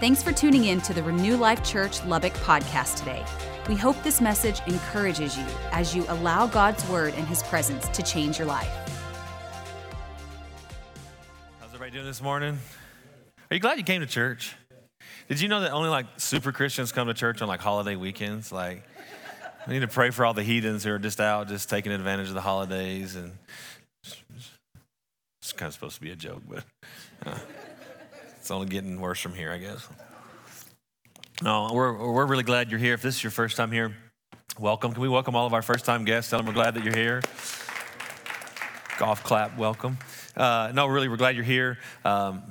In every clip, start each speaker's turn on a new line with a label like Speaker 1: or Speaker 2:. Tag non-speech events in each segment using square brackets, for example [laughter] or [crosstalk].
Speaker 1: Thanks for tuning in to the Renew Life Church Lubbock podcast today. We hope this message encourages you as you allow God's word and his presence to change your life.
Speaker 2: How's everybody doing this morning? Are you glad you came to church? Did you know that only like super Christians come to church on like holiday weekends? Like, we need to pray for all the heathens who are just out, just taking advantage of the holidays. And it's kind of supposed to be a joke, but uh, it's only getting worse from here, I guess. No, we're, we're really glad you're here. If this is your first time here, welcome. Can we welcome all of our first time guests? Tell them we're glad that you're here. Golf clap, welcome. Uh, no, really, we're glad you're here. Um,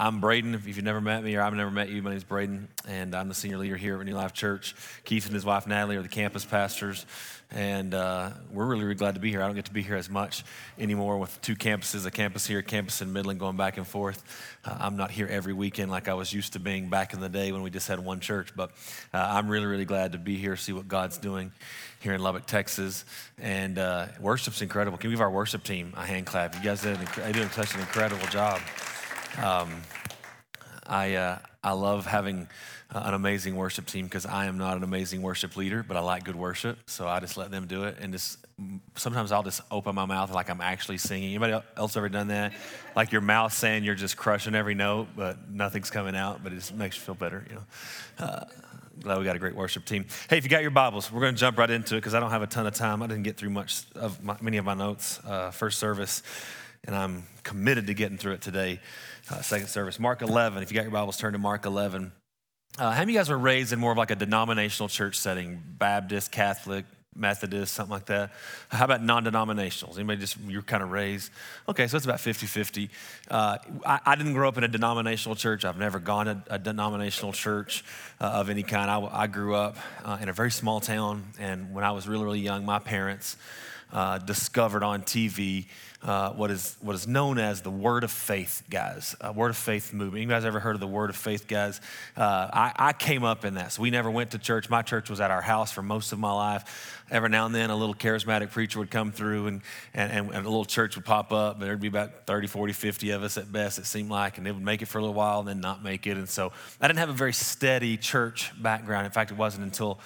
Speaker 2: I'm Braden. If you've never met me or I've never met you, my name is Braden, and I'm the senior leader here at Renew Life Church. Keith and his wife Natalie are the campus pastors, and uh, we're really, really glad to be here. I don't get to be here as much anymore with two campuses a campus here, a campus in Midland, going back and forth. Uh, I'm not here every weekend like I was used to being back in the day when we just had one church, but uh, I'm really, really glad to be here, see what God's doing here in Lubbock, Texas. And uh, worship's incredible. Can we give our worship team a hand clap? You guys did, they did such an incredible job. Um, I, uh, I love having uh, an amazing worship team because I am not an amazing worship leader, but I like good worship. So I just let them do it. And just sometimes I'll just open my mouth like I'm actually singing. Anybody else ever done that? Like your mouth saying you're just crushing every note, but nothing's coming out, but it just makes you feel better, you know. Uh, glad we got a great worship team. Hey, if you got your Bibles, we're going to jump right into it because I don't have a ton of time. I didn't get through much of my, many of my notes uh, first service, and I'm committed to getting through it today uh, second service. Mark 11, if you got your Bibles, turn to Mark 11. Uh, how many of you guys were raised in more of like a denominational church setting, Baptist, Catholic, Methodist, something like that? How about non denominationals? Anybody just, you're kind of raised? Okay, so it's about 50 50. Uh, I, I, didn't grow up in a denominational church. I've never gone to a denominational church uh, of any kind. I, I grew up uh, in a very small town, and when I was really, really young, my parents uh, discovered on TV uh, what is what is known as the Word of Faith guys, uh, Word of Faith movement. You guys ever heard of the Word of Faith guys? Uh, I, I, came up in that, so we never went to church. My church was at our house for most of my life. Every now and then, a little charismatic preacher would come through, and, and, and a little church would pop up. And there'd be about 30, 40, 50 of us at best, it seemed like, and they would make it for a little while and then not make it. And so I didn't have a very steady church background. In fact, it wasn't until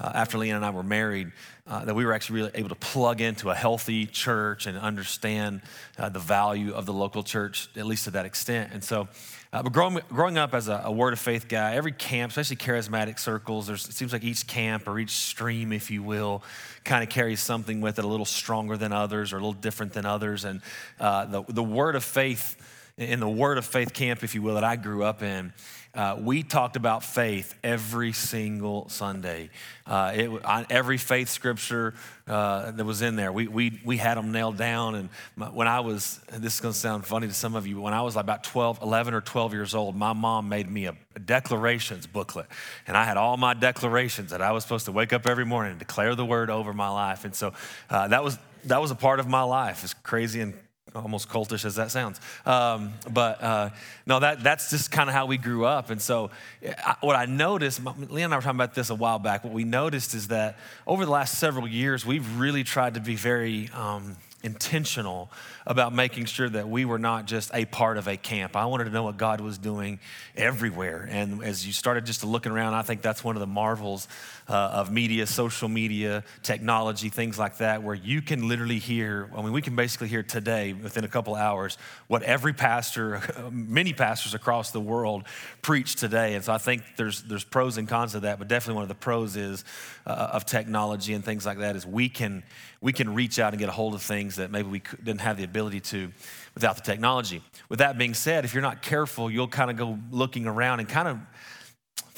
Speaker 2: uh, after Leanne and I were married uh, that we were actually really able to plug into a healthy church and understand uh, the value of the local church, at least to that extent. And so, uh, but growing, growing up as a, a, word of faith guy, every camp, especially charismatic circles, it seems like each camp or each stream, if you will, kind of carries something with it a little stronger than others or a little different than others. And uh, the, the word of faith, in the word of faith camp, if you will, that I grew up in, uh, we talked about faith every single Sunday. Uh, it, every faith scripture uh, that was in there, we, we, we had them nailed down. And my, when I was, this is going to sound funny to some of you, when I was about 12, 11 or 12 years old, my mom made me a, a declarations booklet. And I had all my declarations that I was supposed to wake up every morning and declare the word over my life. And so uh, that, was, that was a part of my life, as crazy and almost cultish as that sounds. Um, but uh, no, that, that's just kind of how we grew up. And so, I, what I noticed, Leanne and I were talking about this a while back, what we noticed is that over the last several years, we've really tried to be very um, intentional about making sure that we were not just a part of a camp. I wanted to know what God was doing everywhere. And as you started just looking around, I think that's one of the marvels uh, of media, social media, technology, things like that, where you can literally hear, I mean, we can basically hear today, within a couple hours, what every pastor, [laughs] many pastors across the world preach today. And so I think there's, there's pros and cons of that, but definitely one of the pros is uh, of technology and things like that is we can, we can reach out and get a hold of things that maybe we didn't have the ability to without the technology. With that being said, if you're not careful, you'll kind of go looking around and kind of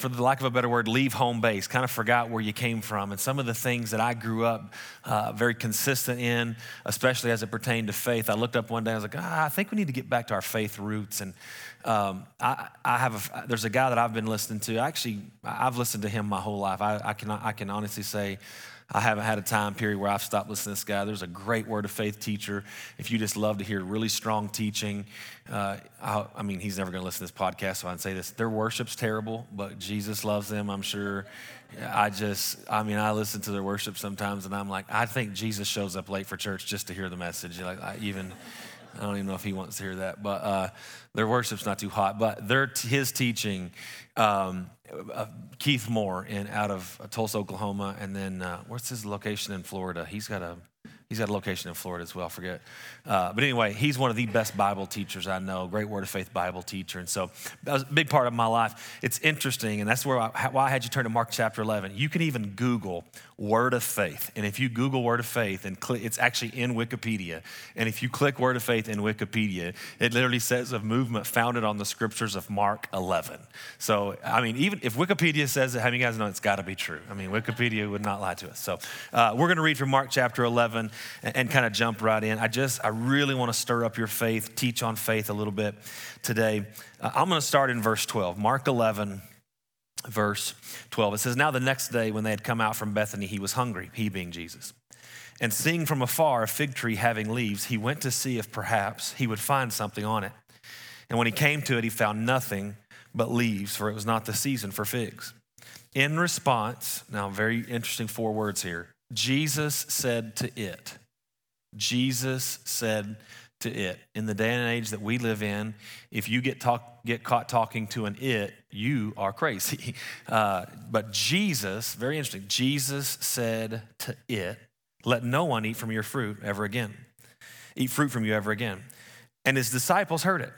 Speaker 2: for the lack of a better word, leave home base, kind of forgot where you came from. And some of the things that I grew up uh, very consistent in, especially as it pertained to faith, I looked up one day, and I was like, ah, I think we need to get back to our faith roots. And um, I, I, have a, there's a guy that I've been listening to. Actually, I've listened to him my whole life. I, I, can, I can honestly say I haven't had a time period where I've stopped listening to this guy. There's a great word of faith teacher. If you just love to hear really strong teaching, uh, I, I, mean, he's never going to listen to this podcast, so I'd say this. Their worship's terrible, but Jesus loves them, I'm sure. I just, I mean, I listen to their worship sometimes, and I'm like, I think Jesus shows up late for church just to hear the message. Like, I even I don't even know if he wants to hear that, but uh, their worship's not too hot. But their his teaching, um, uh, Keith Moore in out of Tulsa, Oklahoma, and then uh, what's his location in Florida? He's got a He's got a location in Florida as well, I forget. Uh, but anyway, he's one of the best Bible teachers I know, great Word of Faith Bible teacher. And so that was a big part of my life. It's interesting, and that's where I, why I had you turn to Mark chapter 11. You can even Google Word of Faith. And if you Google Word of Faith, and click, it's actually in Wikipedia. And if you click Word of Faith in Wikipedia, it literally says a movement founded on the scriptures of Mark 11. So, I mean, even if Wikipedia says it, how many guys know it's got to be true? I mean, Wikipedia would not lie to us. So, uh, we're going to read from Mark chapter 11 and, and kind of jump right in. I just, I really want to stir up your faith, teach on faith a little bit today. Uh, I'm going to start in verse 12, Mark 11, verse 12. It says, Now the next day, when they had come out from Bethany, he was hungry, he being Jesus. And seeing from afar a fig tree having leaves, he went to see if perhaps he would find something on it. And when he came to it, he found nothing but leaves, for it was not the season for figs. In response, now very interesting four words here Jesus said to it, Jesus said to it. In the day and age that we live in, if you get, talk, get caught talking to an it, you are crazy. [laughs] Uh, but Jesus, very interesting, Jesus said to it, Let no one eat from your fruit ever again, eat fruit from you ever again. And his disciples heard it.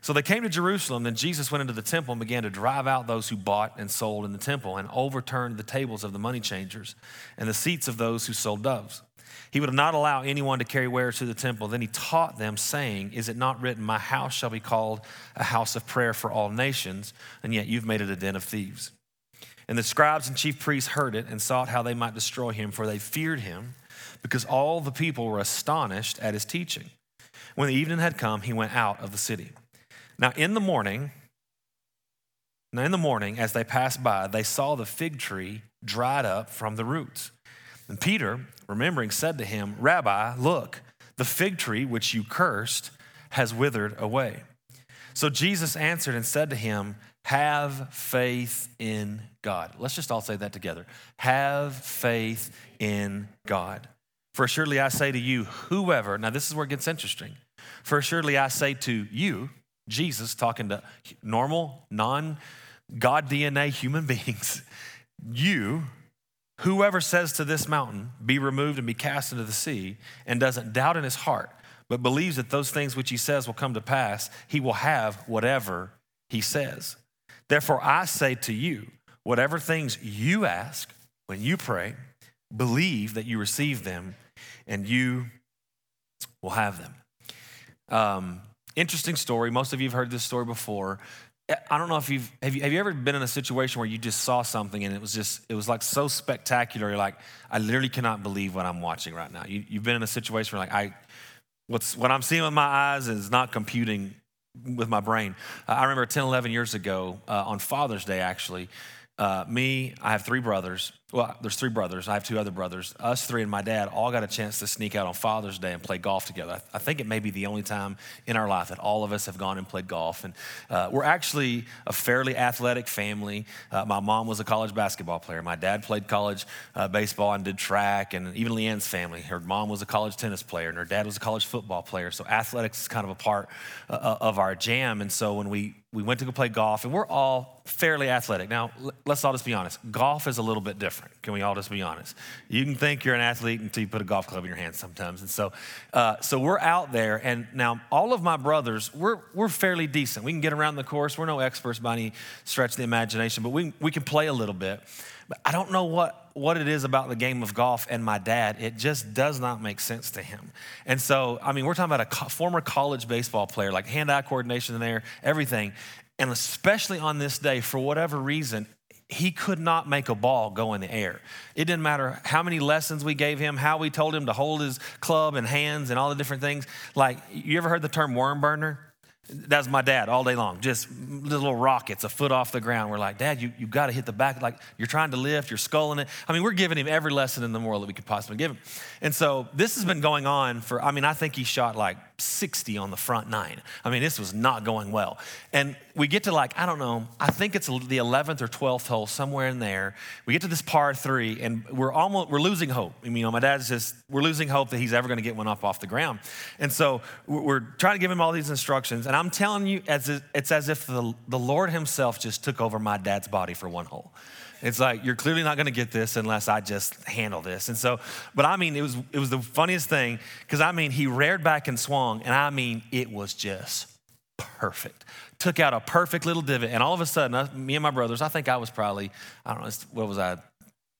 Speaker 2: So they came to Jerusalem. Then Jesus went into the temple and began to drive out those who bought and sold in the temple and overturned the tables of the money changers and the seats of those who sold doves. He would not allow anyone to carry wares to the temple. Then he taught them, saying, Is it not written, My house shall be called a house of prayer for all nations, and yet you've made it a den of thieves? And the scribes and chief priests heard it and sought how they might destroy him, for they feared him, because all the people were astonished at his teaching. When the evening had come, he went out of the city. Now, in the morning, now in the morning, as they passed by, they saw the fig tree dried up from the roots. And Peter, remembering, said to him, Rabbi, look, the fig tree which you cursed has withered away. So Jesus answered and said to him, Have faith in God. Let's just all say that together. Have faith in God. For surely I say to you, whoever, now this is where it gets interesting. For surely I say to you, Jesus talking to normal, non God DNA human [laughs] beings, you Whoever says to this mountain, Be removed and be cast into the sea, and doesn't doubt in his heart, but believes that those things which he says will come to pass, he will have whatever he says. Therefore, I say to you, whatever things you ask when you pray, believe that you receive them, and you will have them. Um, interesting story. Most of you have heard this story before. I don't know if you've have, you have you ever been in a situation where you just saw something and it was just it was like so spectacular. You're like, I literally cannot believe what I'm watching right now. You, have been in a situation where like I, what's what I'm seeing with my eyes is not computing with my brain. Uh, I remember 10, 11 years ago uh, on Father's Day actually. Uh, me, I have three brothers. Well, there's three brothers. I have two other brothers. Us three and my dad all got a chance to sneak out on Father's Day and play golf together. I, think it may be the only time in our life that all of us have gone and played golf. And uh, we're actually a fairly athletic family. Uh, my mom was a college basketball player. My dad played college uh, baseball and did track. And even Leanne's family, her mom was a college tennis player and her dad was a college football player. So athletics is kind of a part uh, of our jam. And so when we we went to go play golf, and we're all fairly athletic. Now, let's all just be honest. Golf is a little bit different. Can we all just be honest? You can think you're an athlete until you put a golf club in your hand sometimes. And so, uh, so we're out there, and now all of my brothers, we're, we're fairly decent. We can get around the course. We're no experts by any stretch of the imagination, but we, we can play a little bit. But I don't know what, what it is about the game of golf and my dad. It just does not make sense to him. And so, I mean, we're talking about a co- former college baseball player, like hand eye coordination in there, everything. And especially on this day, for whatever reason, he could not make a ball go in the air. It didn't matter how many lessons we gave him, how we told him to hold his club and hands and all the different things. Like, you ever heard the term worm burner? That's my dad all day long. Just little rockets a foot off the ground. We're like, Dad, you, you got to hit the back. Like you're trying to lift, you're sculling it. I mean, we're giving him every lesson in the world that we could possibly give him. And so this has been going on for, I mean, I think he shot like 60 on the front nine. I mean, this was not going well. And we get to like, I don't know, I think it's the 11th or 12th hole, somewhere in there. We get to this par three, and we're almost, we're losing hope. I mean, you know, my dad's just, we're losing hope that he's ever going to get one up off the ground. And so we're trying to give him all these instructions. And I'm telling you, as it's as if the, the Lord himself just took over my dad's body for one hole. It's like you're clearly not going to get this unless I just handle this. And so, but I mean, it was it was the funniest thing because I mean, he reared back and swung, and I mean, it was just perfect. Took out a perfect little divot, and all of a sudden, I, me and my brothers, I think I was probably I don't know what was I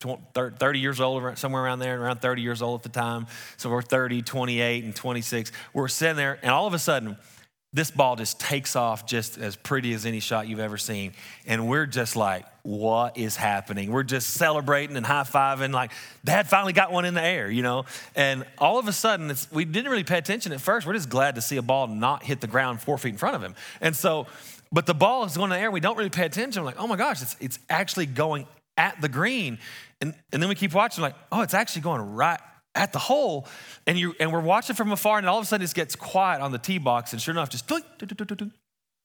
Speaker 2: 30 years old, somewhere around there, around 30 years old at the time. So we're 30, 28, and 26. We're sitting there, and all of a sudden, this ball just takes off just as pretty as any shot you've ever seen. And we're just like, what is happening? We're just celebrating and high fiving, like, dad finally got one in the air, you know? And all of a sudden, we didn't really pay attention at first. We're just glad to see a ball not hit the ground four feet in front of him. And so, but the ball is going in the air. We don't really pay attention. We're like, oh my gosh, it's, it's actually going at the green. And, and then we keep watching, like, oh, it's actually going right at the hole, and you and we're watching from afar, and all of a sudden it gets quiet on the tee box, and sure enough, just doink, doink,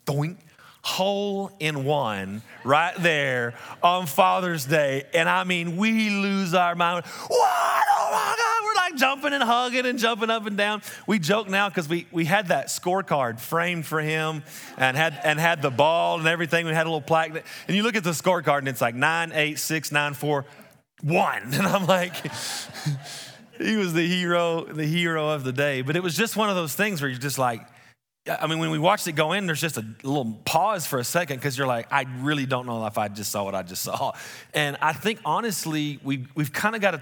Speaker 2: doink, hole in one right there on Father's Day. And I mean, we lose our mind. What? Oh my God. We're like jumping and hugging and jumping up and down. We joke now because we, we had that scorecard framed for him and had, and had the ball and everything. We had a little plaque. And you look at the scorecard and it's like nine, eight, six, nine, four, one. [laughs] And I'm like, [laughs] he was the hero, the hero of the day. But it was just one of those things where you're just like, I mean, when we watched it go in, there's just a little pause for a second because you're like, I really don't know if I just saw what I just saw. [laughs] And I think honestly, we, we've kind of got to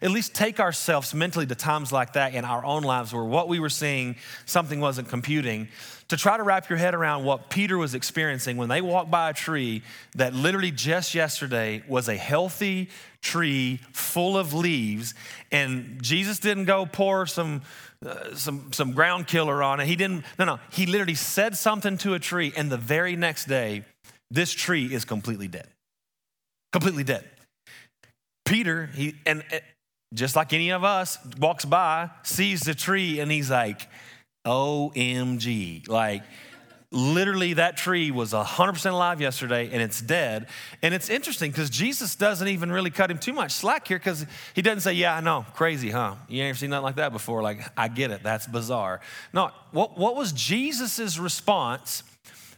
Speaker 2: at least take ourselves mentally to times like that in our own lives where what we were seeing, something wasn't computing, to try to wrap your head around what Peter was experiencing when they walked by a tree that literally just yesterday was a healthy tree full of leaves. And Jesus didn't go pour some. Uh, some, some ground killer on it. He didn't, no, no. He literally said something to a tree, and the very next day, this tree is completely dead. Completely dead. Peter, he, and, just like any of us, walks by, sees the tree, and he's like, OMG. Like, literally, that tree was 100% alive yesterday and it's dead. And it's interesting because Jesus doesn't even really cut him too much slack here because he doesn't say, Yeah, I know, crazy, huh? You ain't seen nothing like that before. Like, I get it, that's bizarre. No, what, what was Jesus' response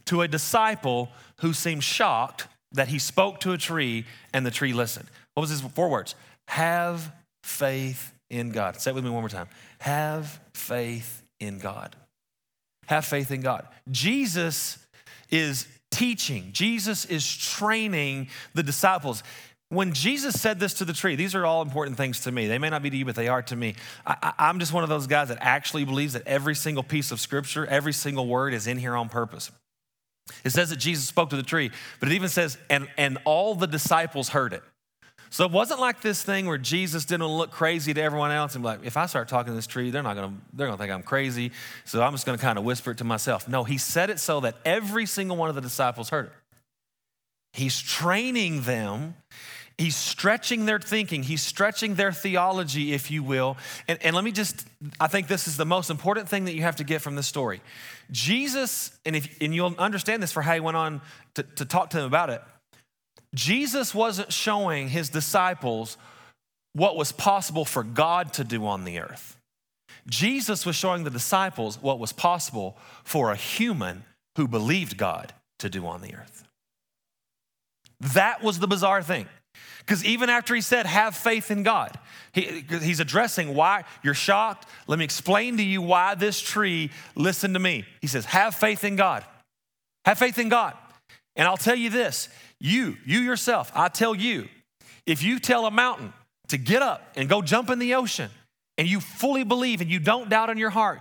Speaker 2: to a disciple who seemed shocked that he spoke to a tree and the tree listened? What was his four words? Have faith in God. Say it with me one more time. Have faith in God. Have faith in God. Jesus is teaching, Jesus is training the disciples. When Jesus said this to the tree, these are all important things to me. They may not be to you, but they are to me. I, am just one of those guys that actually believes that every single piece of scripture, every single word is in here on purpose. It says that Jesus spoke to the tree, but it even says, and, and all the disciples heard it. So it wasn't like this thing where Jesus didn't look crazy to everyone else and be like, if I start talking to this tree, they're not gonna, they're gonna think I'm crazy. So I'm just gonna kind of whisper it to myself. No, he said it so that every single one of the disciples heard it. He's training them. He's stretching their thinking. He's stretching their theology, if you will. And, and let me just, I think this is the most important thing that you have to get from this story. Jesus, and, if, and you'll understand this for how he went on to, to talk to them about it. Jesus wasn't showing his disciples what was possible for God to do on the earth. Jesus was showing the disciples what was possible for a human who believed God to do on the earth. That was the bizarre thing. Because even after he said, have faith in God, he, he's addressing why you're shocked. Let me explain to you why this tree listen to me. He says, have faith in God. Have faith in God. And I'll tell you this you, you yourself, I tell you, if you tell a mountain to get up and go jump in the ocean, and you fully believe and you don't doubt in your heart,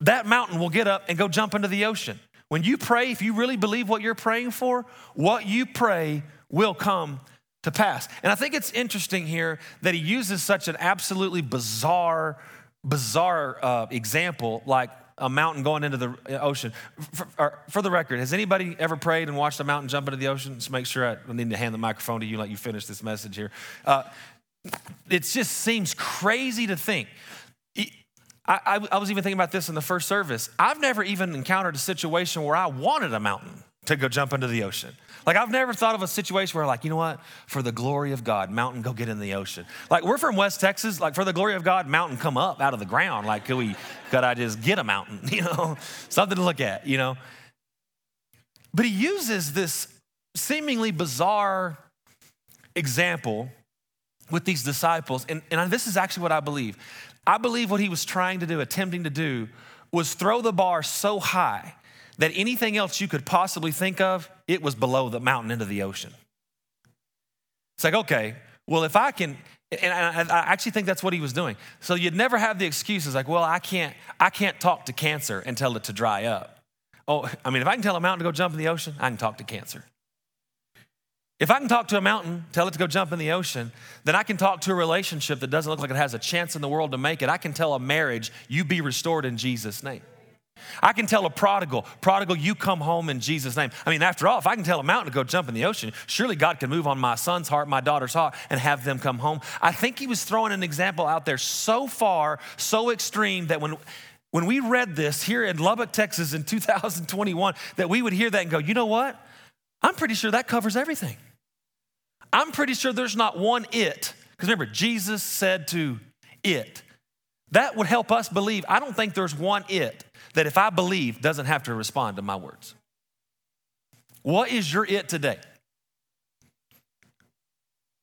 Speaker 2: that mountain will get up and go jump into the ocean. When you pray, if you really believe what you're praying for, what you pray will come to pass. And I think it's interesting here that he uses such an absolutely bizarre, bizarre uh, example like a mountain going into the ocean. For, for, the record, has anybody ever prayed and watched a mountain jump into the ocean? Just make sure I need to hand the microphone to you, let you finish this message here. Uh, it just seems crazy to think. I, I, I was even thinking about this in the first service. I've never even encountered a situation where I wanted a mountain to go jump into the ocean. Like I've never thought of a situation where like, you know what? For the glory of God, mountain go get in the ocean. Like we're from West Texas, like for the glory of God, mountain come up out of the ground. Like could we could I just get a mountain, [laughs] you know? Something to look at, you know? But he uses this seemingly bizarre example with these disciples. And, and this is actually what I believe. I believe what he was trying to do, attempting to do, was throw the bar so high that anything else you could possibly think of, it was below the mountain into the ocean. It's like, okay, well, if I can, and I, actually think that's what he was doing. So you'd never have the excuses like, well, I can't, I can't talk to cancer and tell it to dry up. Oh, I mean, if I can tell a mountain to go jump in the ocean, I can talk to cancer. If I can talk to a mountain, tell it to go jump in the ocean, then I can talk to a relationship that doesn't look like it has a chance in the world to make it. I can tell a marriage, you be restored in Jesus' name. I can tell a prodigal, prodigal, you come home in Jesus' name. I mean, after all, if I can tell a mountain to go jump in the ocean, surely God can move on my son's heart, my daughter's heart, and have them come home. I think he was throwing an example out there so far, so extreme that when when we read this here in Lubbock, Texas in [laughs] 2021, that we would hear that and go, you know what? I'm pretty sure that covers everything. I'm pretty sure there's not one it. Because remember, Jesus said to it. That would help us believe. I don't think there's one it that if I believe doesn't have to respond to my words. What is your it today?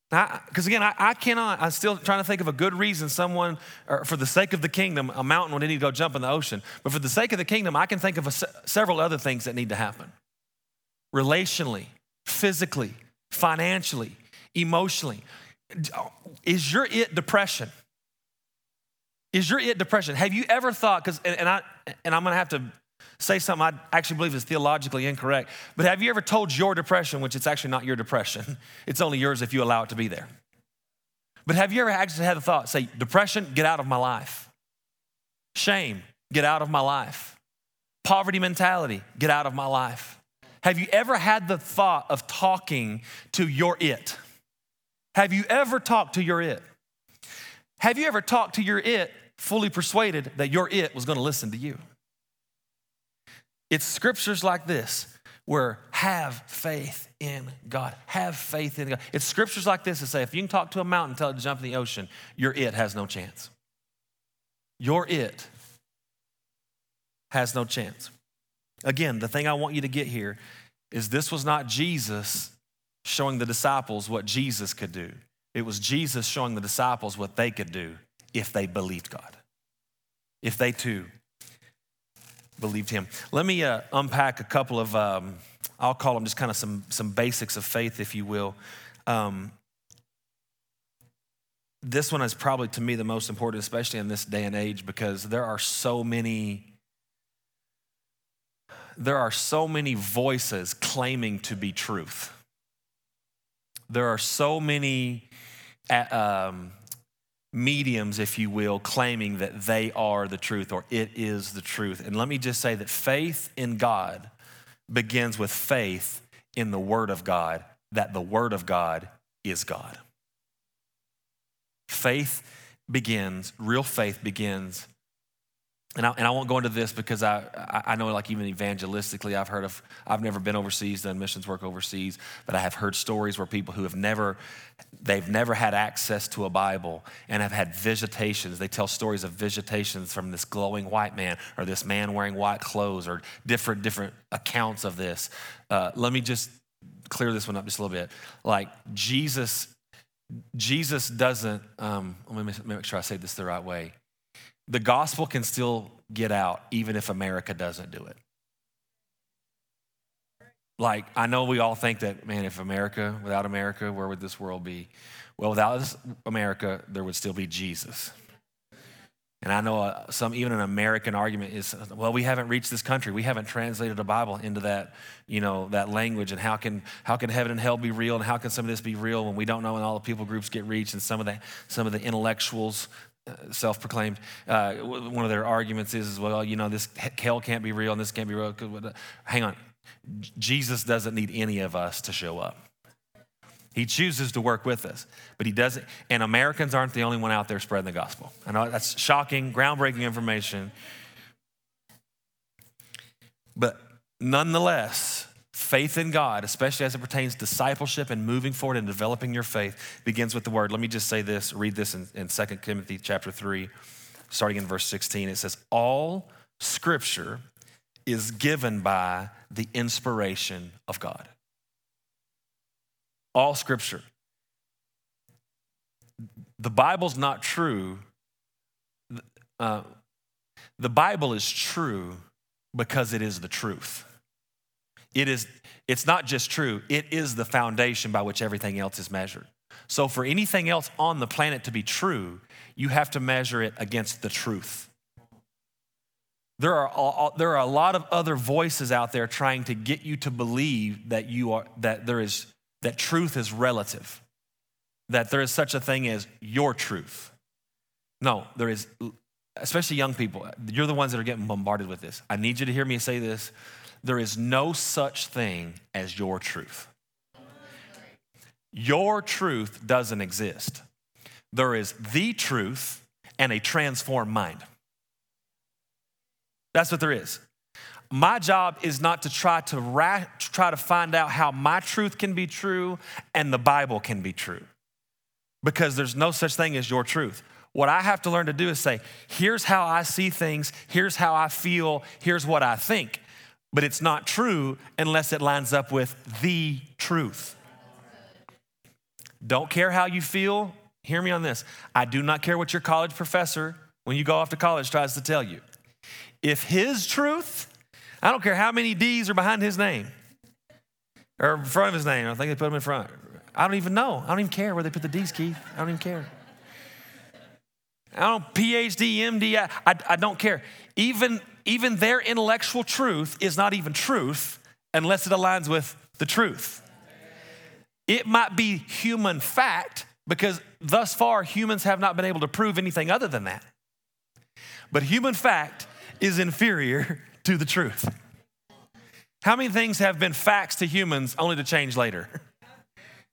Speaker 2: Because again, I, I, cannot, I'm still trying to think of a good reason someone, for the sake of the kingdom, a mountain would need to go jump in the ocean. But for the sake of the kingdom, I can think of a, several other things that need to happen relationally, physically, financially, emotionally. Is your it depression? Is your it depression? Have you ever thought, because, and, and, I, and I'm gonna have to say something I actually believe is theologically incorrect, but have you ever told your depression, which it's actually not your depression, [laughs] it's only yours if you allow it to be there? But have you ever actually had a thought, say, depression, get out of my life? Shame, get out of my life. Poverty mentality, get out of my life. Have you ever had the thought of talking to your it? Have you ever talked to your it? Have you ever talked to your it fully persuaded that your it was going to listen to you? It's scriptures like this where have faith in God. Have faith in God. It's scriptures like this that say if you can talk to a mountain, tell it to jump in the ocean, your it has no chance. Your it has no chance. Again, the thing I want you to get here is this was not Jesus showing the disciples what Jesus could do. It was Jesus showing the disciples what they could do if they believed God, if they too believed Him. Let me uh, unpack a couple of, um, I'll call them just kind of some, some basics of faith, if you will. Um, this one is probably to me the most important, especially in this day and age, because there are so many there are so many voices claiming to be truth. There are so many um, mediums, if you will, claiming that they are the truth or it is the truth. And let me just say that faith in God begins with faith in the Word of God, that the Word of God is God. Faith begins, real faith begins and I, and I won't go into this because I, I know like even evangelistically I've heard of I've never been overseas done missions work overseas but I have heard stories where people who have never they've never had access to a Bible and have had visitations. They tell stories of visitations from this glowing white man or this man wearing white clothes or different different accounts of this. Uh, let me just clear this one up just a little bit. Like Jesus Jesus doesn't um, let me make sure I say this the right way the gospel can still get out even if America doesn't do it. Like, I know we all think that, man, if America, without America, where would this world be? Well, without America, there would still be Jesus. And I know uh, some, even an American argument is, well, we haven't reached this country. We haven't translated the Bible into that, you know, that language. And how can, how can heaven and hell be real? And how can some of this be real when we don't know when all the people groups get reached and some of the, some of the intellectuals self-proclaimed. Uh, one of their arguments is, is, well, you know, this hell can't be real and this can't be real. Hang on, Jesus doesn't need any of us to show up. He chooses to work with us, but he doesn't. And Americans aren't the only one out there spreading the gospel. I know that's shocking, groundbreaking information. But nonetheless, faith in God, especially as it pertains to discipleship and moving forward and developing your faith, begins with the word. Let me just say this, read this in, in 2 Timothy chapter 3, starting in verse 16. It says, All scripture is given by the inspiration of God. All scripture. The Bible's not true. Uh, the Bible is true because it is the truth. It is, it's not just true, it is the foundation by which everything else is measured. So, for anything else on the planet to be true, you have to measure it against the truth. There are, there are a lot of other voices out there trying to get you to believe that, you are, that, there is, that truth is relative, that there is such a thing as your truth. No, there is, especially young people, you're the ones that are getting bombarded with this. I need you to hear me say this. There is no such thing as your truth. Your truth doesn't exist. There is the truth and a transformed mind. That's what there is. My job is not to try to ra- try to find out how my truth can be true and the Bible can be true. Because there's no such thing as your truth. What I have to learn to do is say, here's how I see things, here's how I feel, here's what I think. But it's not true unless it lines up with the truth. Don't care how you feel. Hear me on this. I do not care what your college professor, when you go off to college, tries to tell you. If his truth, I don't care how many D's are behind his name or in front of his name, I think they put him in front. I don't even know. I don't even care where they put the D's, Keith. I don't even care. I don't PhD, MD, I, I, I don't care. Even, even their intellectual truth is not even truth unless it aligns with the truth. It might be human fact because thus far humans have not been able to prove anything other than that. But human fact is inferior [laughs] to the truth. How many things have been facts to humans only to change later? [laughs]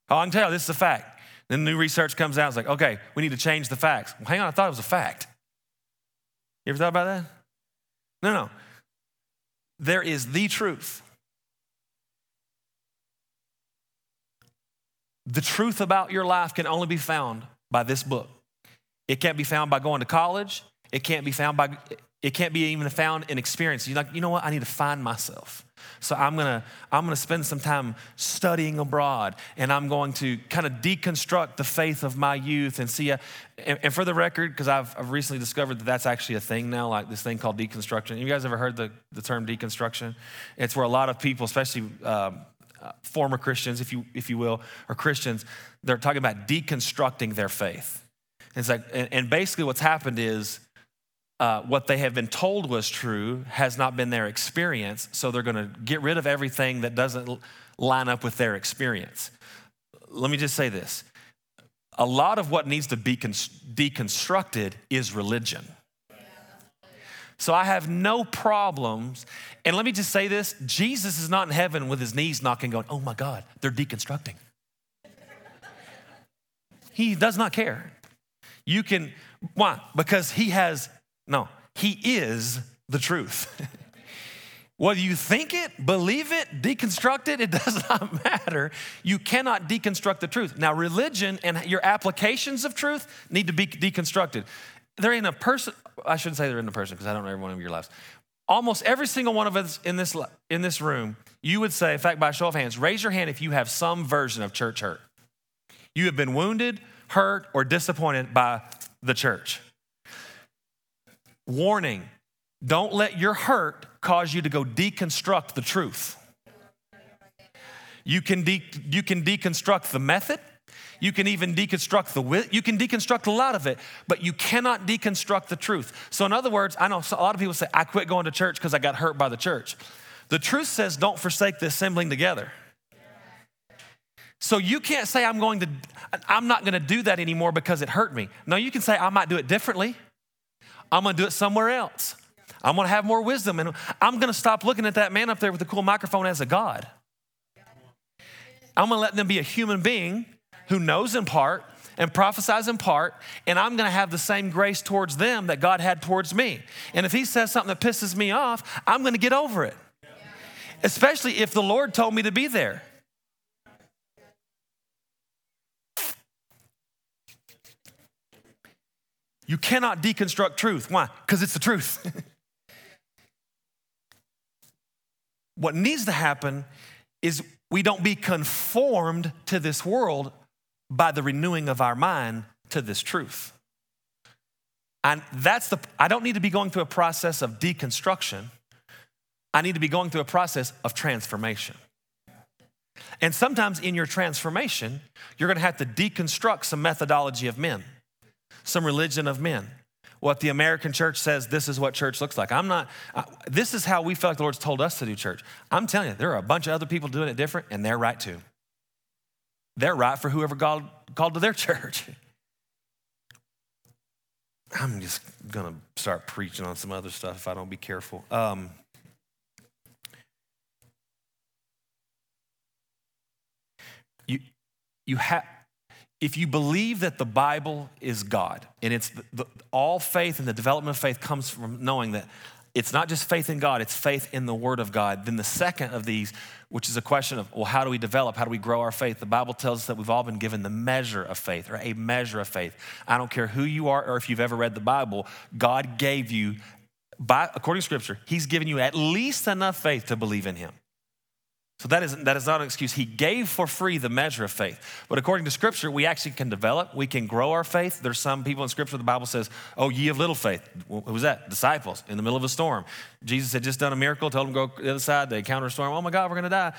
Speaker 2: Oh, I can tell you, this is a fact. Then new research comes out, it's like, okay, we need to change the facts. Well, hang on, I thought it was a fact. You ever thought about that? No, no. There is the truth. The truth about your life can only be found by this book. It can't be found by going to college. It can't be found by it can't be even found in experience. You're like, you know what? I need to find myself. So I'm gonna, I'm gonna spend some time studying abroad and I'm going to kind of deconstruct the faith of my youth and see. A, and, and, for the record, because I've, I've recently discovered that that's actually a thing now, like this thing called deconstruction. You guys ever heard the, the term deconstruction? It's where a lot of people, especially um, uh, former Christians, if you, if you will, or Christians, they're talking about deconstructing their faith. It's like, and basically what's happened is uh, what they have been told was true has not been their experience, so they're going to get rid of everything that doesn't line up with their experience. Let me just say this a lot of what needs to be deconstructed is religion. So I have no problems. And let me just say this Jesus is not in heaven with his knees knocking, going, oh my God, they're deconstructing. he does not care. You can, why? Because he has no, He is the truth. [laughs] Whether you think it, believe it, deconstruct it, it [laughs] does not matter. You cannot deconstruct the truth. Now, religion and your applications of truth need to be deconstructed. There ain't a person, I shouldn't say there ain't a person because I don't know every one of your lives. Almost every single one of us in this, in this room, you would say, in fact, by show of hands, raise your hand if you have some version of church hurt. You have been wounded, hurt, or disappointed by the church. Warning don't let your hurt cause you to go deconstruct the truth. You can, de- you can deconstruct the method. You can even deconstruct the wit. You can deconstruct a lot of it, but you cannot deconstruct the truth. So, in other words, I know a lot of people say, I quit going to church because I got hurt by the church. The truth says, don't forsake the assembling together. So you can't say I'm going to I'm not going to do that anymore because it hurt me. No, you can say I might do it differently. I'm gonna do it somewhere else. I'm gonna have more wisdom and I'm gonna stop looking at that man up there with the cool microphone as a God. I'm gonna let them be a human being who knows in part and prophesies in part, and I'm to have the same grace towards them that God had towards me. And if he says something that pisses me off, I'm to get over it, especially if the Lord told me to be there. You cannot deconstruct truth. Why? Because it's the truth. [laughs] what needs to happen is we don't be conformed to this world by the renewing of our mind to this truth. And that's the, I don't need to be going through a process of deconstruction. I need to be going through a process of transformation. And sometimes in your transformation, you're gonna have to deconstruct some methodology of men some religion of men. What the American church says, this is what church looks like. I'm not, uh, this is how we feel like the Lord's told us to do church. I'm telling you, there are a bunch of other people doing it different, and they're right too. They're right for whoever God called to their [laughs] church. I'm just gonna start preaching on some other stuff if I don't be careful. Um, you, you have if you believe that the Bible is God, and it's the, the, all faith and the development of faith comes from knowing that it's not just faith in God, it's faith in the Word of God. Then the second of these, which is a question of, well, how do we develop? How do we grow our faith? The Bible tells us that we've all been given the measure of faith or a measure of faith. I don't care who you are or if you've ever read the Bible, God gave you, by, according to Scripture, He's given you at least enough faith to believe in Him. So that is, that is not an excuse. He gave for free the measure of faith. But according to Scripture, we actually can develop, we can grow our faith. There's some people in Scripture, the Bible says, Oh, ye of little faith. Who was that? Disciples in the middle of a storm. Jesus had just done a miracle, told them to go the other side. They encounter a storm. Oh my God, we're going to die.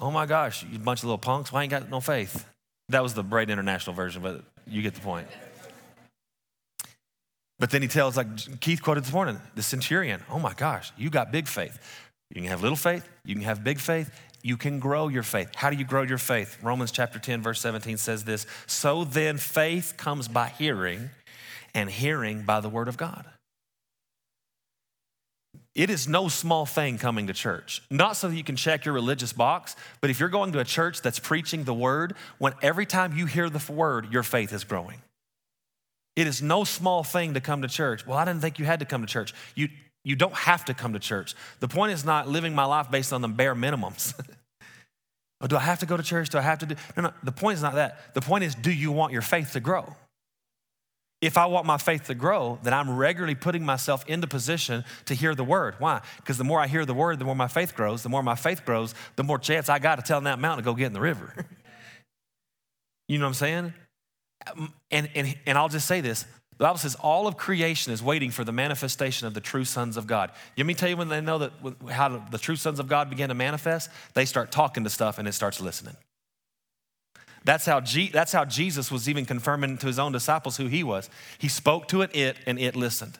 Speaker 2: Oh my gosh, you bunch of little punks. Why ain't got no faith? That was the Braden International version, but you get the point. But then he tells, like Keith quoted this morning, the centurion, oh my gosh, you got big faith. You can have little faith, you can have big faith, you can grow your faith. How do you grow your faith? Romans chapter 10, verse 17 says this So then faith comes by hearing, and hearing by the word of God. It is no small thing coming to church. Not so that you can check your religious box, but if you're going to a church that's preaching the word, when every time you hear the word, your faith is growing. It is no small thing to come to church. Well, I didn't think you had to come to church. You, you don't have to come to church. The point is not living my life based on the bare minimums. [laughs] oh, do I have to go to church? Do I have to do? No, no. The point is not that. The point is, do you want your faith to grow? If I want my faith to grow, then I'm regularly putting myself into position to hear the word. Why? Because the more I hear the word, the more my faith grows. The more my faith grows, the more chance I got to tell that mountain to go get in the river. [laughs] you know what I'm saying? Um, and, and, and I'll just say this the Bible says all of creation is waiting for the manifestation of the true sons of God. Let me tell you when they know that how the true sons of God begin to manifest, they start talking to stuff and it starts listening. That's how, G, that's how Jesus was even confirming to his own disciples who he was. He spoke to it, it, and it listened.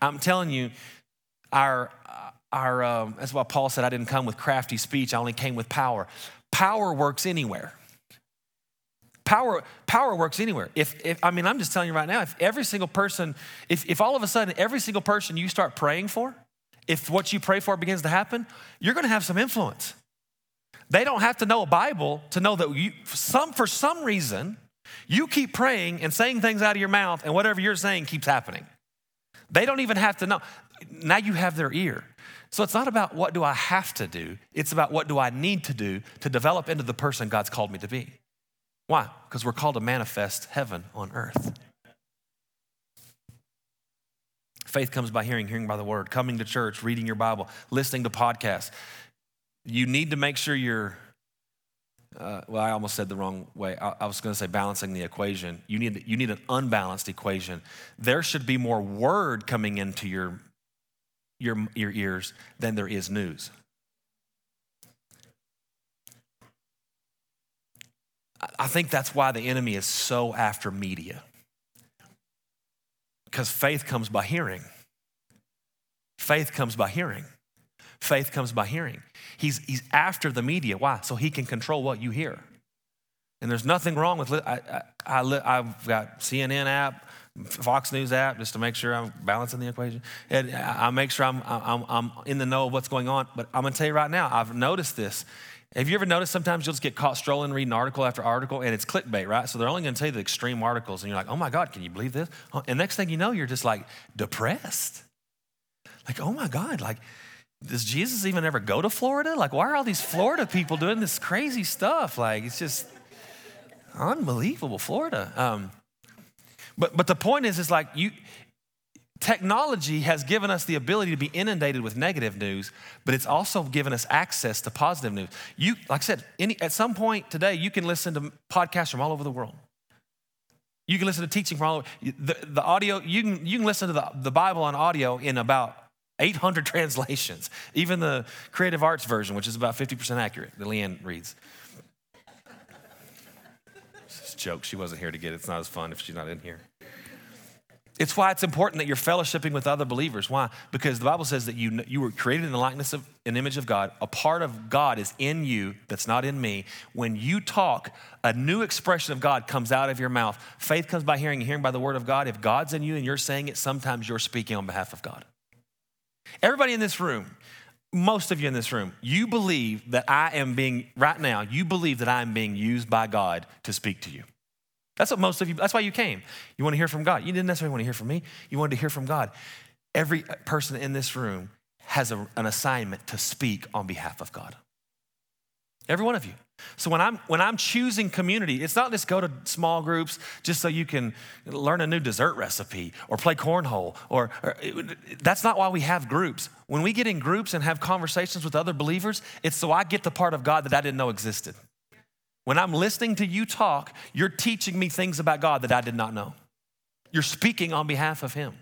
Speaker 2: I'm telling you, our, our um, that's why Paul said, I didn't come with crafty speech, I only came with power. Power works anywhere. Power, power works anywhere. If, if, I mean, I'm just telling you right now, if every single person, if, if all of a sudden every single person you start praying for, if what you pray for begins to happen, you're going to have some influence. They don't have to know a Bible to know that you, some, for some reason, you keep praying and saying things out of your mouth, and whatever you're saying keeps happening. They don't even have to know. Now you have their ear. So it's not about what do I have to do, it's about what do I need to do to develop into the person God's called me to be. Why? Because we're called to manifest heaven on earth. Faith comes by hearing, hearing by the word, coming to church, reading your Bible, listening to podcasts. You need to make sure you're, uh, well, I almost said the wrong way. I, I was going to say balancing the equation. You need, you need an unbalanced equation. There should be more word coming into your, your, your ears than there is news. I think that's why the enemy is so after media. Because faith comes by hearing. Faith comes by hearing. Faith comes by hearing. He's, he's after the media. Why? So he can control what you hear. And there's nothing wrong with, I, I, I, I've got CNN app, Fox News app, just to make sure I'm balancing the equation. And I make sure I'm, I'm, I'm in the know of what's going on. But I'm going to tell you right now, I've noticed this Have you ever noticed sometimes you'll just get caught strolling reading article after article and it's clickbait, right? So they're only going to tell you the extreme articles and you're like, oh my God, can you believe this? And next thing you know, you're just like depressed. Like, oh my God, like, does Jesus even ever go to Florida? Like, why are all these Florida people doing this crazy stuff? Like, it's just unbelievable, Florida. Um, but but the point is, is like you technology has given us the ability to be inundated with negative news, but it's also given us access to positive news. You, like I said, any, at some point today, you can listen to podcasts from all over the world. You can listen to teaching from all over. The, the audio, you can, you can listen to the, the Bible on audio in about 800 [laughs] translations, even the creative arts version, which is about 50% accurate, that Leanne reads. It's a joke. She wasn't here to get it. It's not as fun if she's not in here. It's why it's important that you're fellowshipping with other believers. Why? Because the Bible says that you, you were created in the likeness of an image of God. A part of God is in you that's not in me. When you talk, a new expression of God comes out of your mouth. Faith comes by hearing, hearing by the word of God. If God's in you and you're saying it, sometimes you're speaking on behalf of God. Everybody in this room, most of you in this room, you believe that I am being, right now, you believe that I am being used by God to speak to you. That's what most of you, that's why you came. You want to hear from God. You didn't necessarily want to hear from me, you wanted to hear from God. Every person in this room has a, an assignment to speak on behalf of God. Every one of you. So when I'm when I'm choosing community, it's not just go to small groups just so you can learn a new dessert recipe or play cornhole or, or that's not why we have groups. When we get in groups and have conversations with other believers, it's so I get the part of God that I didn't know existed. When I'm listening to you talk, you're teaching me things about God that I did not know. You're speaking on behalf of Him.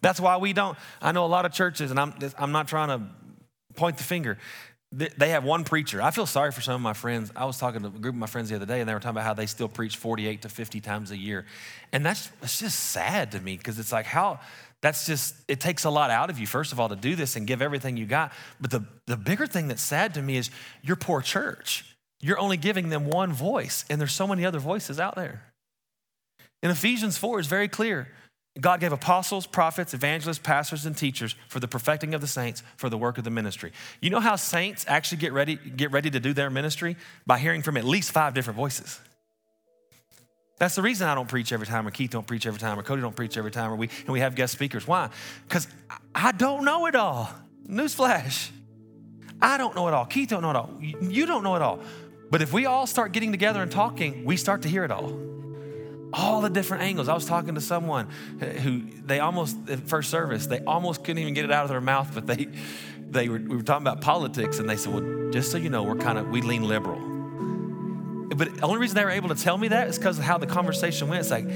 Speaker 2: That's why we don't. I know a lot of churches, and I'm, I'm not trying to point the finger. They have one preacher. I feel sorry for some of my friends. I was talking to a group of my friends the other day, and they were talking about how they still preach 48 to 50 times a year. And that's it's just sad to me because it's like, how that's just, it takes a lot out of you, first of all, to do this and give everything you got. But the, the bigger thing that's sad to me is your poor church. You're only giving them one voice, and there's so many other voices out there. In Ephesians 4 it's very clear. God gave apostles, prophets, evangelists, pastors, and teachers for the perfecting of the saints for the work of the ministry. You know how saints actually get ready, get ready to do their ministry? By hearing from at least five different voices. That's the reason I don't preach every time, or Keith don't preach every time, or Cody don't preach every time, or we and we have guest speakers. Why? Because I don't know it all. Newsflash. I don't know it all. Keith don't know it all. You don't know it all. But if we all start getting together and talking, we start to hear it all. All the different angles. I was talking to someone who they almost, at first service, they almost couldn't even get it out of their mouth, but they, they were, we were talking about politics and they said, well, just so you know, we're kind of, we lean liberal. But the only reason they were able to tell me that is because of how the conversation went. It's like, [sighs]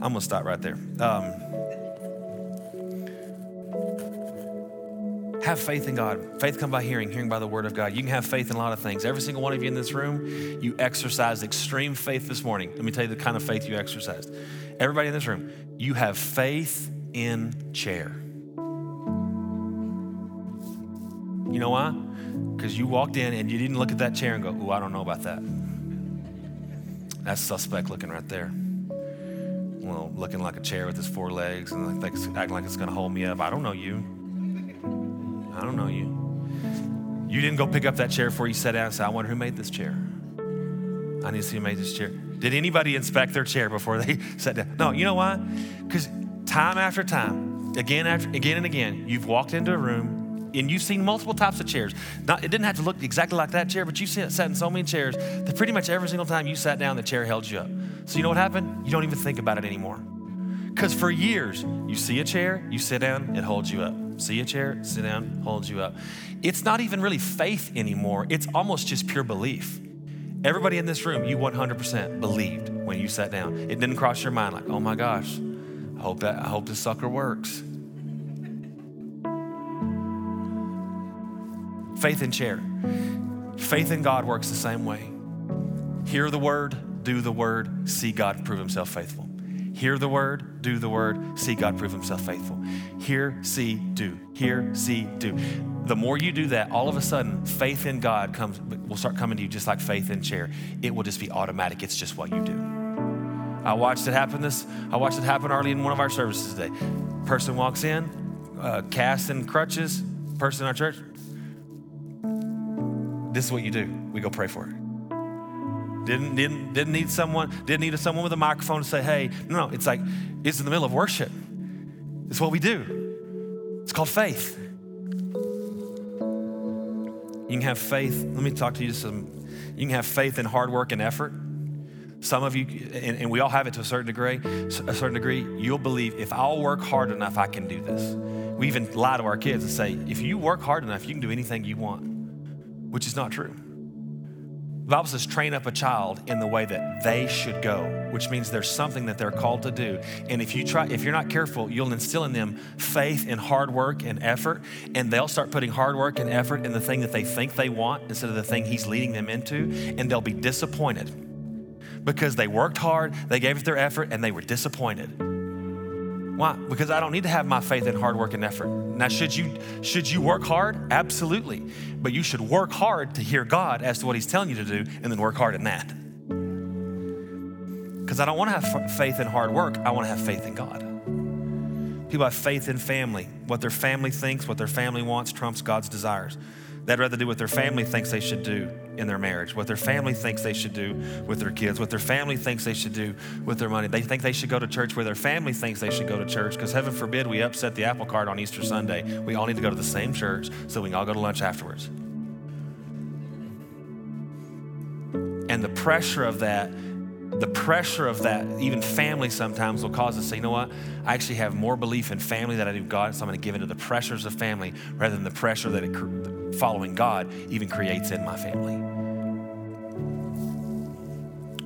Speaker 2: I'm to stop right there. Um, Have faith in God. Faith comes by hearing, hearing by the word of God. You can have faith in a lot of things. Every single one of you in this room, you exercised extreme faith this morning. Let me tell you the kind of faith you exercised. Everybody in this room, you have faith in chair. You know why? Because you walked in and you didn't look at that chair and go, Ooh, I don't know about that. That's suspect looking right there. Well, looking like a chair with its four legs and acting like it's going to hold me up. I don't know you. I don't know you. You didn't go pick up that chair before you sat down and said, I wonder who made this chair. I need to see who made this chair. Did anybody inspect their chair before they [laughs] sat down? No, you know why? Because time after time, again after again and again, you've walked into a room and you've seen multiple types of chairs. Not, it didn't have to look exactly like that chair, but you sat in so many chairs that pretty much every single time you sat down, the chair held you up. So you know what happened? You don't even think about it anymore. Because for years, you see a chair, you sit down, it holds you up. See a chair, sit down, holds you up. It's not even really faith anymore, it's almost just pure belief. Everybody in this room, you 100% believed when you sat down. It didn't cross your mind like, oh my gosh, I hope that I hope this sucker works. Faith in chair. Faith in God works the same way. Hear the word, do the word, see God prove himself faithful. Hear the word, do the word, see God prove himself faithful. Hear, see, do. Hear, see, do. The more you do that, all of a sudden, faith in God comes will start coming to you just like faith in chair. It will just be automatic. It's just what you do. I watched it happen this, I watched it happen early in one of our services today. Person walks in, uh, cast in crutches, person in our church, this is what you do. We go pray for it. Didn't, didn't, didn't need someone, didn't need someone with a microphone to say, hey, no, no, it's like, it's in the middle of worship. It's what we do. It's called faith. You can have faith. Let me talk to you some. You can have faith in hard work and effort. Some of you, and, and, we all have it to a certain degree, a certain degree, you'll believe if I'll work hard enough, I can do this. We even lie to our kids and say, if you work hard enough, you can do anything you want, which is not true. The Bible says, train up a child in the way that they should go, which means there's something that they're called to do. And if you try, if you're not careful, you'll instill in them faith and hard work and effort, and they'll start putting hard work and effort in the thing that they think they want instead of the thing he's leading them into, and they'll be disappointed because they worked hard, they gave it their effort, and they were disappointed. Why? Because I don't need to have my faith in hard work and effort. Now, should you should you work hard? Absolutely. But you should work hard to hear God as to what He's telling you to do, and then work hard in that. Because I don't want to have faith in hard work. I want to have faith in God. People have faith in family. What their family thinks, what their family wants, trumps God's desires. They'd rather do what their family thinks they should do in their marriage, what their family thinks they should do with their kids, what their family thinks they should do with their money. They think they should go to church where their family thinks they should go to church because heaven forbid we upset the apple cart on Easter Sunday. We all need to go to the same church so we can all go to lunch afterwards. And the pressure of that the pressure of that, even family sometimes will cause us to say, you know what? I actually have more belief in family than I do God, so I'm going to give into the pressures of family rather than the pressure that it, following God even creates in my family.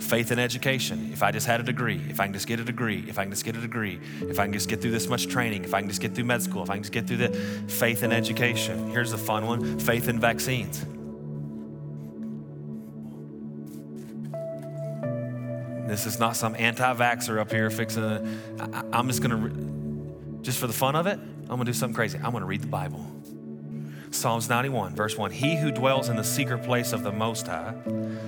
Speaker 2: Faith in education. If I just had a degree, if I can just get a degree, if I can just get a degree, if I can just get through this much training, if I can just get through med school, if I can just get through the faith in education. Here's the fun one faith in vaccines. This is not some anti vaxxer up here fixing it. I'm just going to, just for the fun of it, I'm going to do something crazy. I'm going to read the Bible. Psalms 91, verse 1 He who dwells in the secret place of the Most High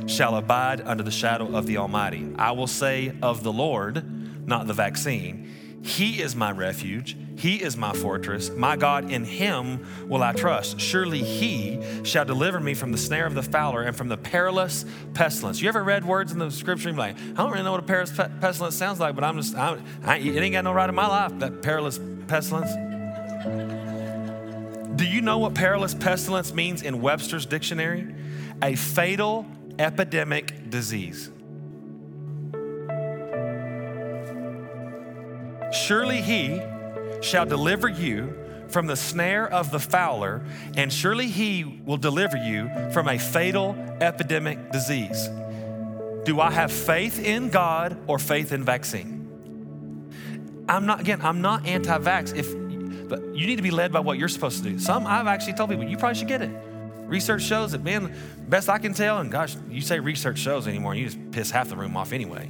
Speaker 2: shall abide under the shadow of the Almighty. I will say of the Lord, not the vaccine, He is my refuge he is my fortress. My God, in him will I trust. Surely he shall deliver me from the snare of the fowler and from the perilous pestilence. You ever read words in the scripture? Like, I don't really know what a perilous pestilence sounds like, but I'm just, I, I, it ain't got no right in my life, that perilous pestilence. Do you know what perilous pestilence means in Webster's dictionary? A fatal epidemic disease. Surely he shall deliver you from the snare of the fowler, and surely he will deliver you from a fatal epidemic disease. Do I have faith in God or faith in vaccine? I'm not, again, I'm not anti vax. If, but you need to be led by what you're supposed to do. Some I've actually told people, you probably should get it. Research shows that, man, best I can tell, and gosh, you say research shows anymore, and you just piss half the room off anyway.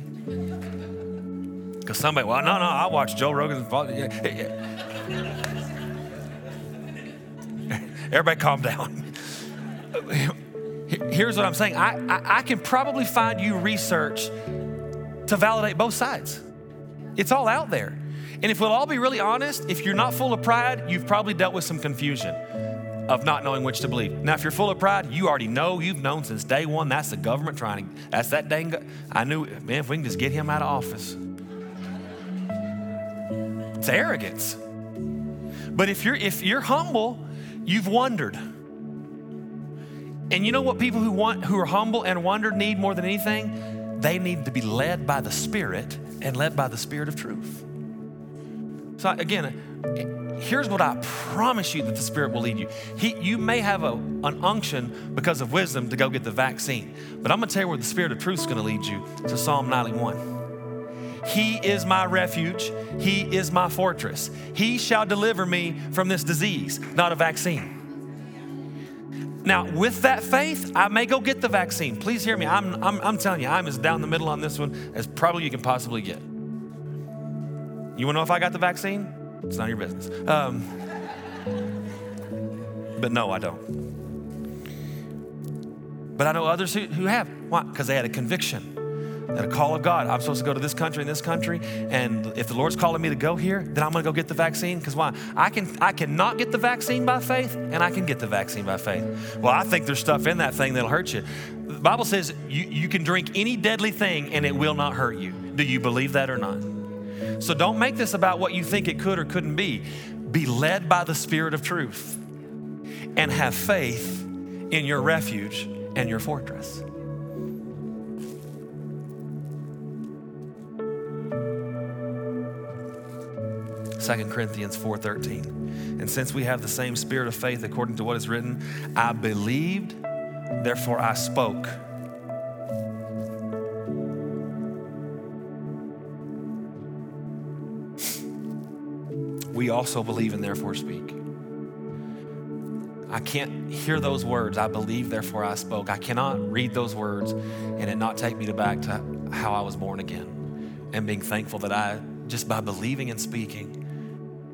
Speaker 2: Because somebody, well, no, no, I watch Joe Rogan's. Everybody calm down. Here's what I'm saying I, I, I, can probably find you research to validate both sides. It's all out there. And if we'll all be really honest, if you're not full of pride, you've probably dealt with some confusion of not knowing which to believe. Now, if you're full of pride, you already know, you've known since day one, that's the government trying to, that's that dang, I knew, man, if we can just get him out of office. It's arrogance. But if you're if you're humble, you've wondered. And you know what people who want who are humble and wonder need more than anything? They need to be led by the Spirit and led by the Spirit of truth. So again, here's what I promise you that the Spirit will lead you. He, you may have a, an unction because of wisdom to go get the vaccine, but I'm gonna tell you where the Spirit of truth is gonna lead you to Psalm 91. He is my refuge. He is my fortress. He shall deliver me from this disease, not a vaccine. Now, with that faith, I may go get the vaccine. Please hear me. I'm, I'm, I'm telling you, I'm as down the middle on this one as probably you can possibly get. You want to know if I got the vaccine? It's none of your business. Um, but no, I don't. But I know others who, who have. Why? Because they had a conviction that a call of God, I'm supposed to go to this country and this country, and if the Lord's calling me to go here, then I'm going to go get the vaccine. Because why? I can I cannot get the vaccine by faith, and I can get the vaccine by faith. Well, I think there's stuff in that thing that'll hurt you. The Bible says you, you can drink any deadly thing and it will not hurt you. Do you believe that or not? So don't make this about what you think it could or couldn't be. Be led by the Spirit of truth and have faith in your refuge and your fortress. Second Corinthians 4:13. And since we have the same spirit of faith according to what is written, I believed, therefore I spoke. We also believe and therefore speak. I can't hear those words. I believe, therefore I spoke. I cannot read those words and it not take me to back to how I was born again and being thankful that I, just by believing and speaking,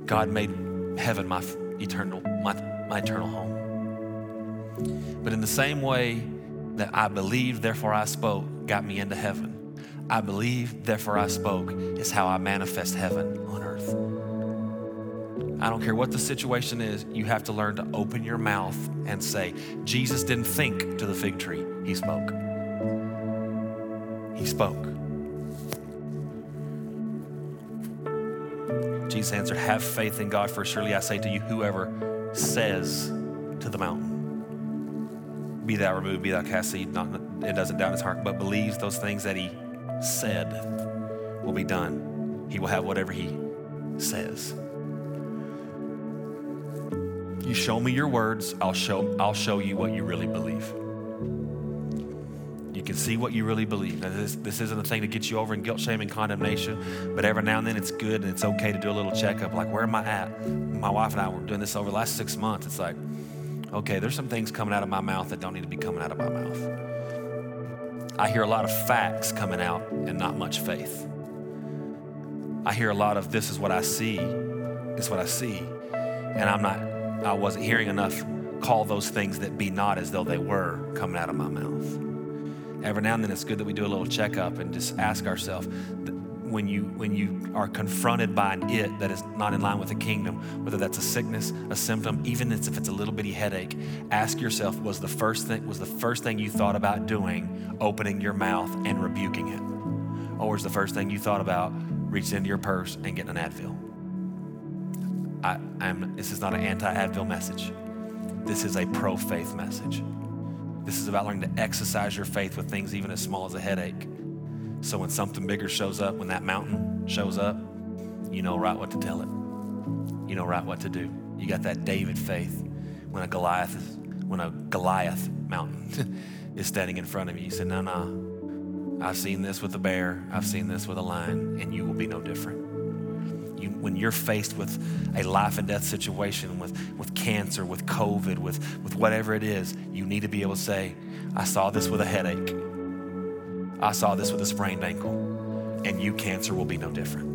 Speaker 2: God made heaven my eternal, my, my eternal home. But in the same way that I believed, therefore I spoke, got me into heaven. I believe, therefore I spoke, is how I manifest heaven on earth. I don't care what the situation is, you have to learn to open your mouth and say, Jesus didn't think to the fig tree, he spoke. He spoke. Jesus answered, Have faith in God, for surely I say to you, whoever says to the mountain, Be thou removed, be thou cast seed, not, it doesn't doubt his heart, but believes those things that he said will be done. He will have whatever he says. You show me your words, I'll show, I'll show you what you really believe. You can see what you really believe. Now, this, this isn't a thing to get you over in guilt, shame, and condemnation, but every now and then it's good and it's okay to do a little checkup. Like, where am I at? My wife and I were doing this over the last six months. It's like, okay, there's some things coming out of my mouth that don't need to be coming out of my mouth. I hear a lot of facts coming out and not much faith. I hear a lot of this is what I see, is what I see, and I'm not I wasn't hearing enough call those things that be not as though they were coming out of my mouth. Every now and then it's good that we do a little checkup and just ask ourselves when you when you are confronted by an it that is not in line with the kingdom, whether that's a sickness, a symptom, even if it's a little bitty headache, ask yourself, was the first thing was the first thing you thought about doing opening your mouth and rebuking it? Or was the first thing you thought about reaching into your purse and getting an Advil? I, am this is not an anti Advil message. This is a pro faith message. This is about learning to exercise your faith with things even as small as a headache. So when something bigger shows up, when that mountain shows up, you know right what to tell it. You know right what to do. You got that David faith when a Goliath is, when a Goliath mountain [laughs] is standing in front of you. You said, No, no. I've seen this with a bear, I've seen this with a lion, and you will be no different you, when you're faced with a life and death situation, with, with cancer, with COVID, with, with whatever it is, you need to be able to say, I saw this with a headache. I saw this with a sprained ankle. And you, cancer, will be no different.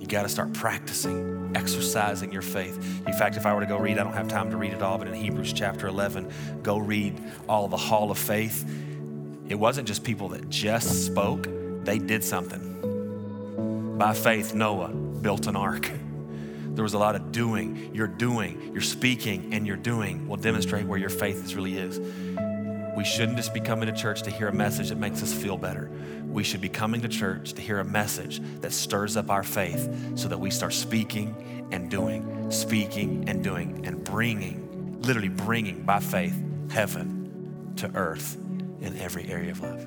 Speaker 2: You got to start practicing, exercising your faith. In fact, if I were to go read, I don't have time to read it all, but in Hebrews chapter 11, go read all the hall of faith. It wasn't just people that just spoke, they did something. By faith, Noah built an ark. There was a lot of doing. You're doing, you're speaking, and you're doing will demonstrate where your faith is really is. We shouldn't just be coming to church to hear a message that makes us feel better. We should be coming to church to hear a message that stirs up our faith so that we start speaking and doing, speaking and doing, and bringing, literally bringing by faith, heaven to earth in every area of life.